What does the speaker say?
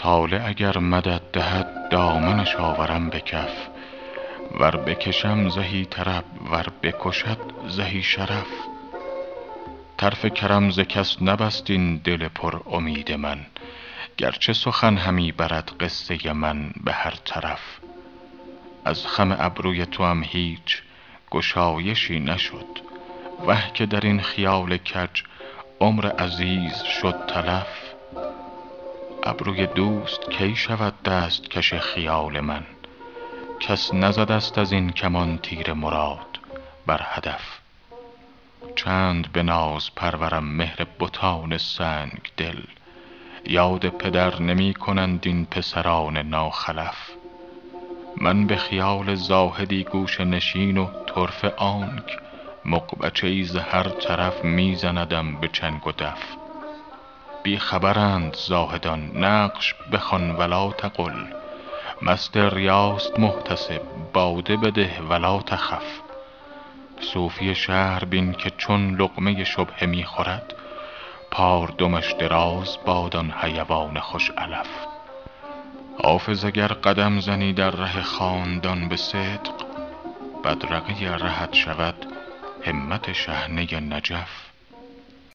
هاله اگر مدد دهد دامنش آورم به کف. ور بکشم زهی طرب ور بکشد زهی شرف. طرف کرم ز کس نبست این دل پر امید من. گرچه سخن همی برد قصه من به هر طرف. از خم ابروی توام هیچ گشایشی نشد. وه که در این خیال کج عمر عزیز شد تلف. ابروی دوست کی شود دستکش خیال من؟ کس نزده ست از این کمان تیر مراد بر هدف. چند به ناز پرورم مهر بتان سنگ دل. یاد پدر نمی کنند این پسران ناخلف. من به خیال زاهدی گوشه نشین و طرفه آنک. مغبچه ای ز هر طرف می زندم به چنگ و دف. بی خبرند زاهدان نقش بخوان و لا تقل. مست ریاست محتسب باده بده و لا تخف. صوفی شهر بین که چون لقمه شبهه می خورد. پاردمش دراز باد آن حیوان خوش علف. حافظ اگر قدم زنی در ره خاندان به صدق بدرقه رهت شود همت شحنه نجف.